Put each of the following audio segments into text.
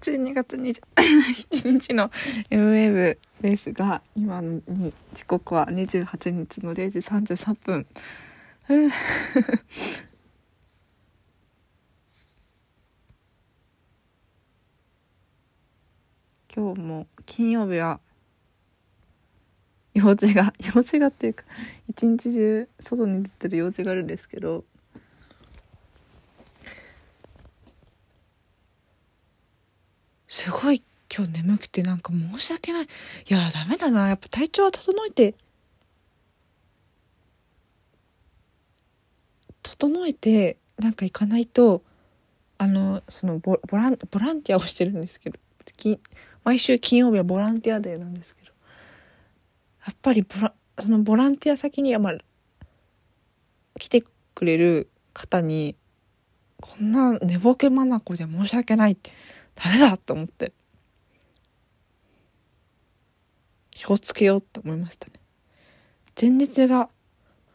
12月27 日の MWeb ですが今に時刻は28日の0時33分。今日も金曜日は用事が 用事がっていうか一日中外に出てる用事があるんですけどすごい今日眠くてなんか申し訳ない。いや、ダメだな。やっぱ体調は整えて、整えて、なんか行かないと、あの、そのボボラン、ボランティアをしてるんですけど、毎週金曜日はボランティアデーなんですけど、やっぱりボラ、そのボランティア先には、まあ、来てくれる方に、こんな寝ぼけまなこで申し訳ないって、ダメだと思って。気をつけようって思いましたね。前日が、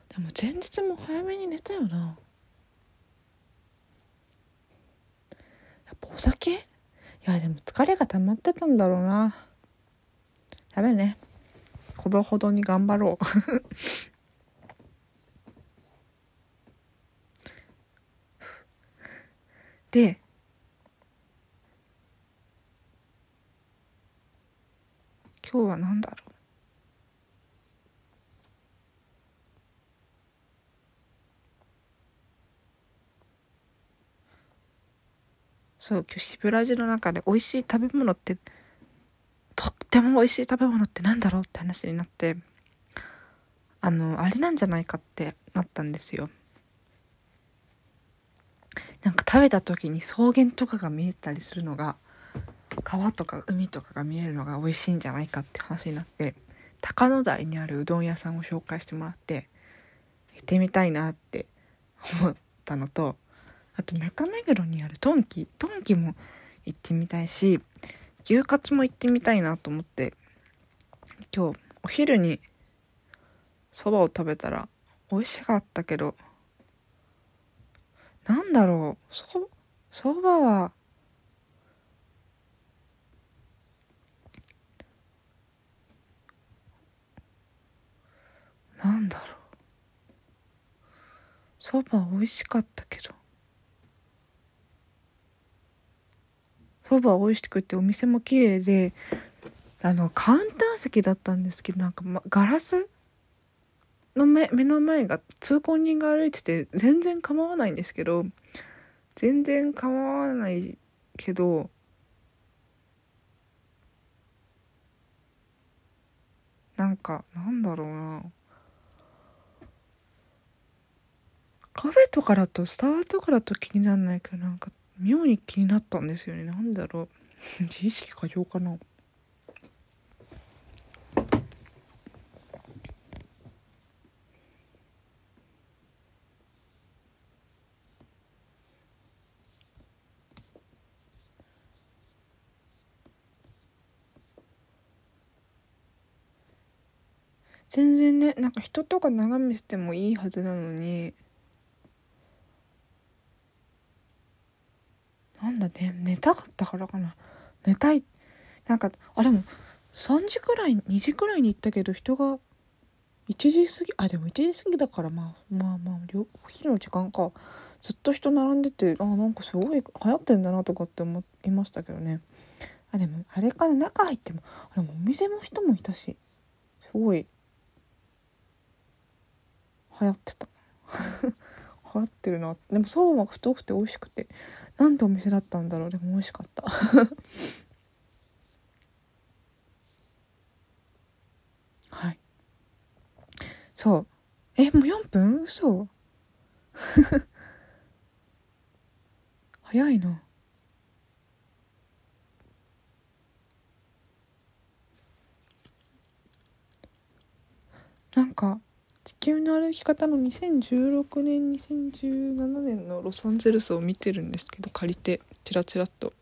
でも前日も早めに寝たよな。やっぱお酒？いやでも疲れが溜まってたんだろうな。ダメね。ほどほどに頑張ろう。で、今日は何だろう？そう今日シブラジの中で美味しい食べ物ってとっても美味しい食べ物ってなんだろうって話になってあのあれなんじゃないかってなったんですよ。なんか食べた時に草原とかが見えたりするのが川とか海とかが見えるのが美味しいんじゃないかって話になって高野台にあるうどん屋さんを紹介してもらって行ってみたいなって思ったのとあと中目黒にあるトンキトンキも行ってみたいし牛カツも行ってみたいなと思って今日お昼にそばを食べたら美味しかったけどなんだろうそそばはなんだろう。そば美味しかったけど。そば美味しくてお店も綺麗であのカウンター席だったんですけどなんか、ま、ガラスの目目の前が通行人が歩いてて全然構わないんですけど全然構わないけどなんかなんだろうな。カフェとかだとスタバとかだと気にならないけどなんか妙に気になったんですよね。なんだろう。自意識過剰かな。全然ねなんか人とか眺めてもいいはずなのになんだね寝たかったからかな。寝たい。なんかあでも3時くらい2時くらいに行ったけど人が1時過ぎあでも1時過ぎだからまあまあまあお昼の時間か。ずっと人並んでてあなんかすごい流行ってんだなとかって思いましたけどね。あでもあれかな中入ってもあでもお店の人もいたしすごい流行ってた。流行ってるな。でもそばが太くて美味しくて。なんでお店だったんだろう。でも美味しかった。はい。そう。えもう4分？嘘。早いな。なんか地球の歩き方の2016年2017年のロサンゼルスを見てるんですけど借りてチラチラっと。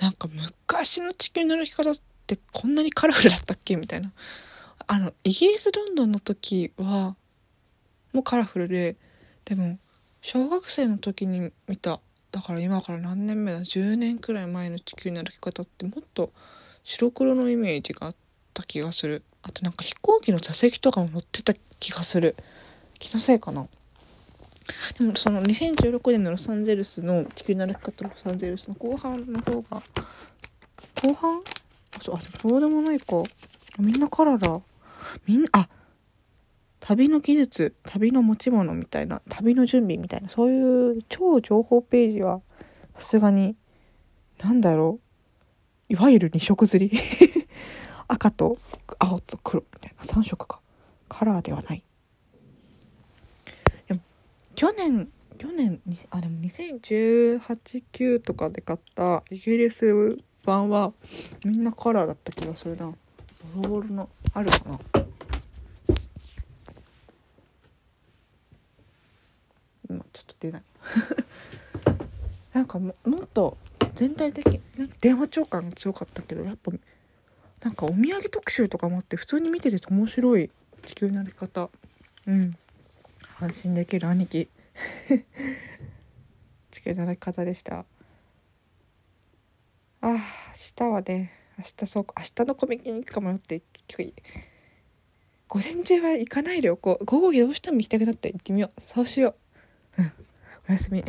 なんか昔の地球の歩き方ってこんなにカラフルだったっけ？みたいな。あのイギリスロンドンの時はもうカラフルででも小学生の時に見た。だから今から何年目だ？10年くらい前の地球の歩き方ってもっと白黒のイメージがあった気がする。あとなんか飛行機の座席とかも乗ってた気がする。気のせいかな。でもその2016年のロサンゼルスの地球の歩き方ロサンゼルスの後半の方が後半？あそうあそうでもないか。みんなカラーだみんなあ旅の技術旅の持ち物みたいな旅の準備みたいなそういう超情報ページはさすがになんだろう。いわゆる2色釣り。赤と青と黒みたいな3色か。カラーではない。でも去年去年にあでも2018-9とかで買ったイギリス版はみんなカラーだった気がするな。ボロボロのあるかな。今ちょっと出ない。なんかももっと全体的なんか電話帳感が強かったけどやっぱなんかお土産特集とかもあって普通に見てて面白い地球の歩き方。うん。安心できる兄貴。地球の歩き方でした。あ明日はね明日そう明日のコミケに行くか迷って午前中は行かないでおこう。午後どうしても行きたくなった。ら行ってみよう。そうしよう。うん。おやすみ。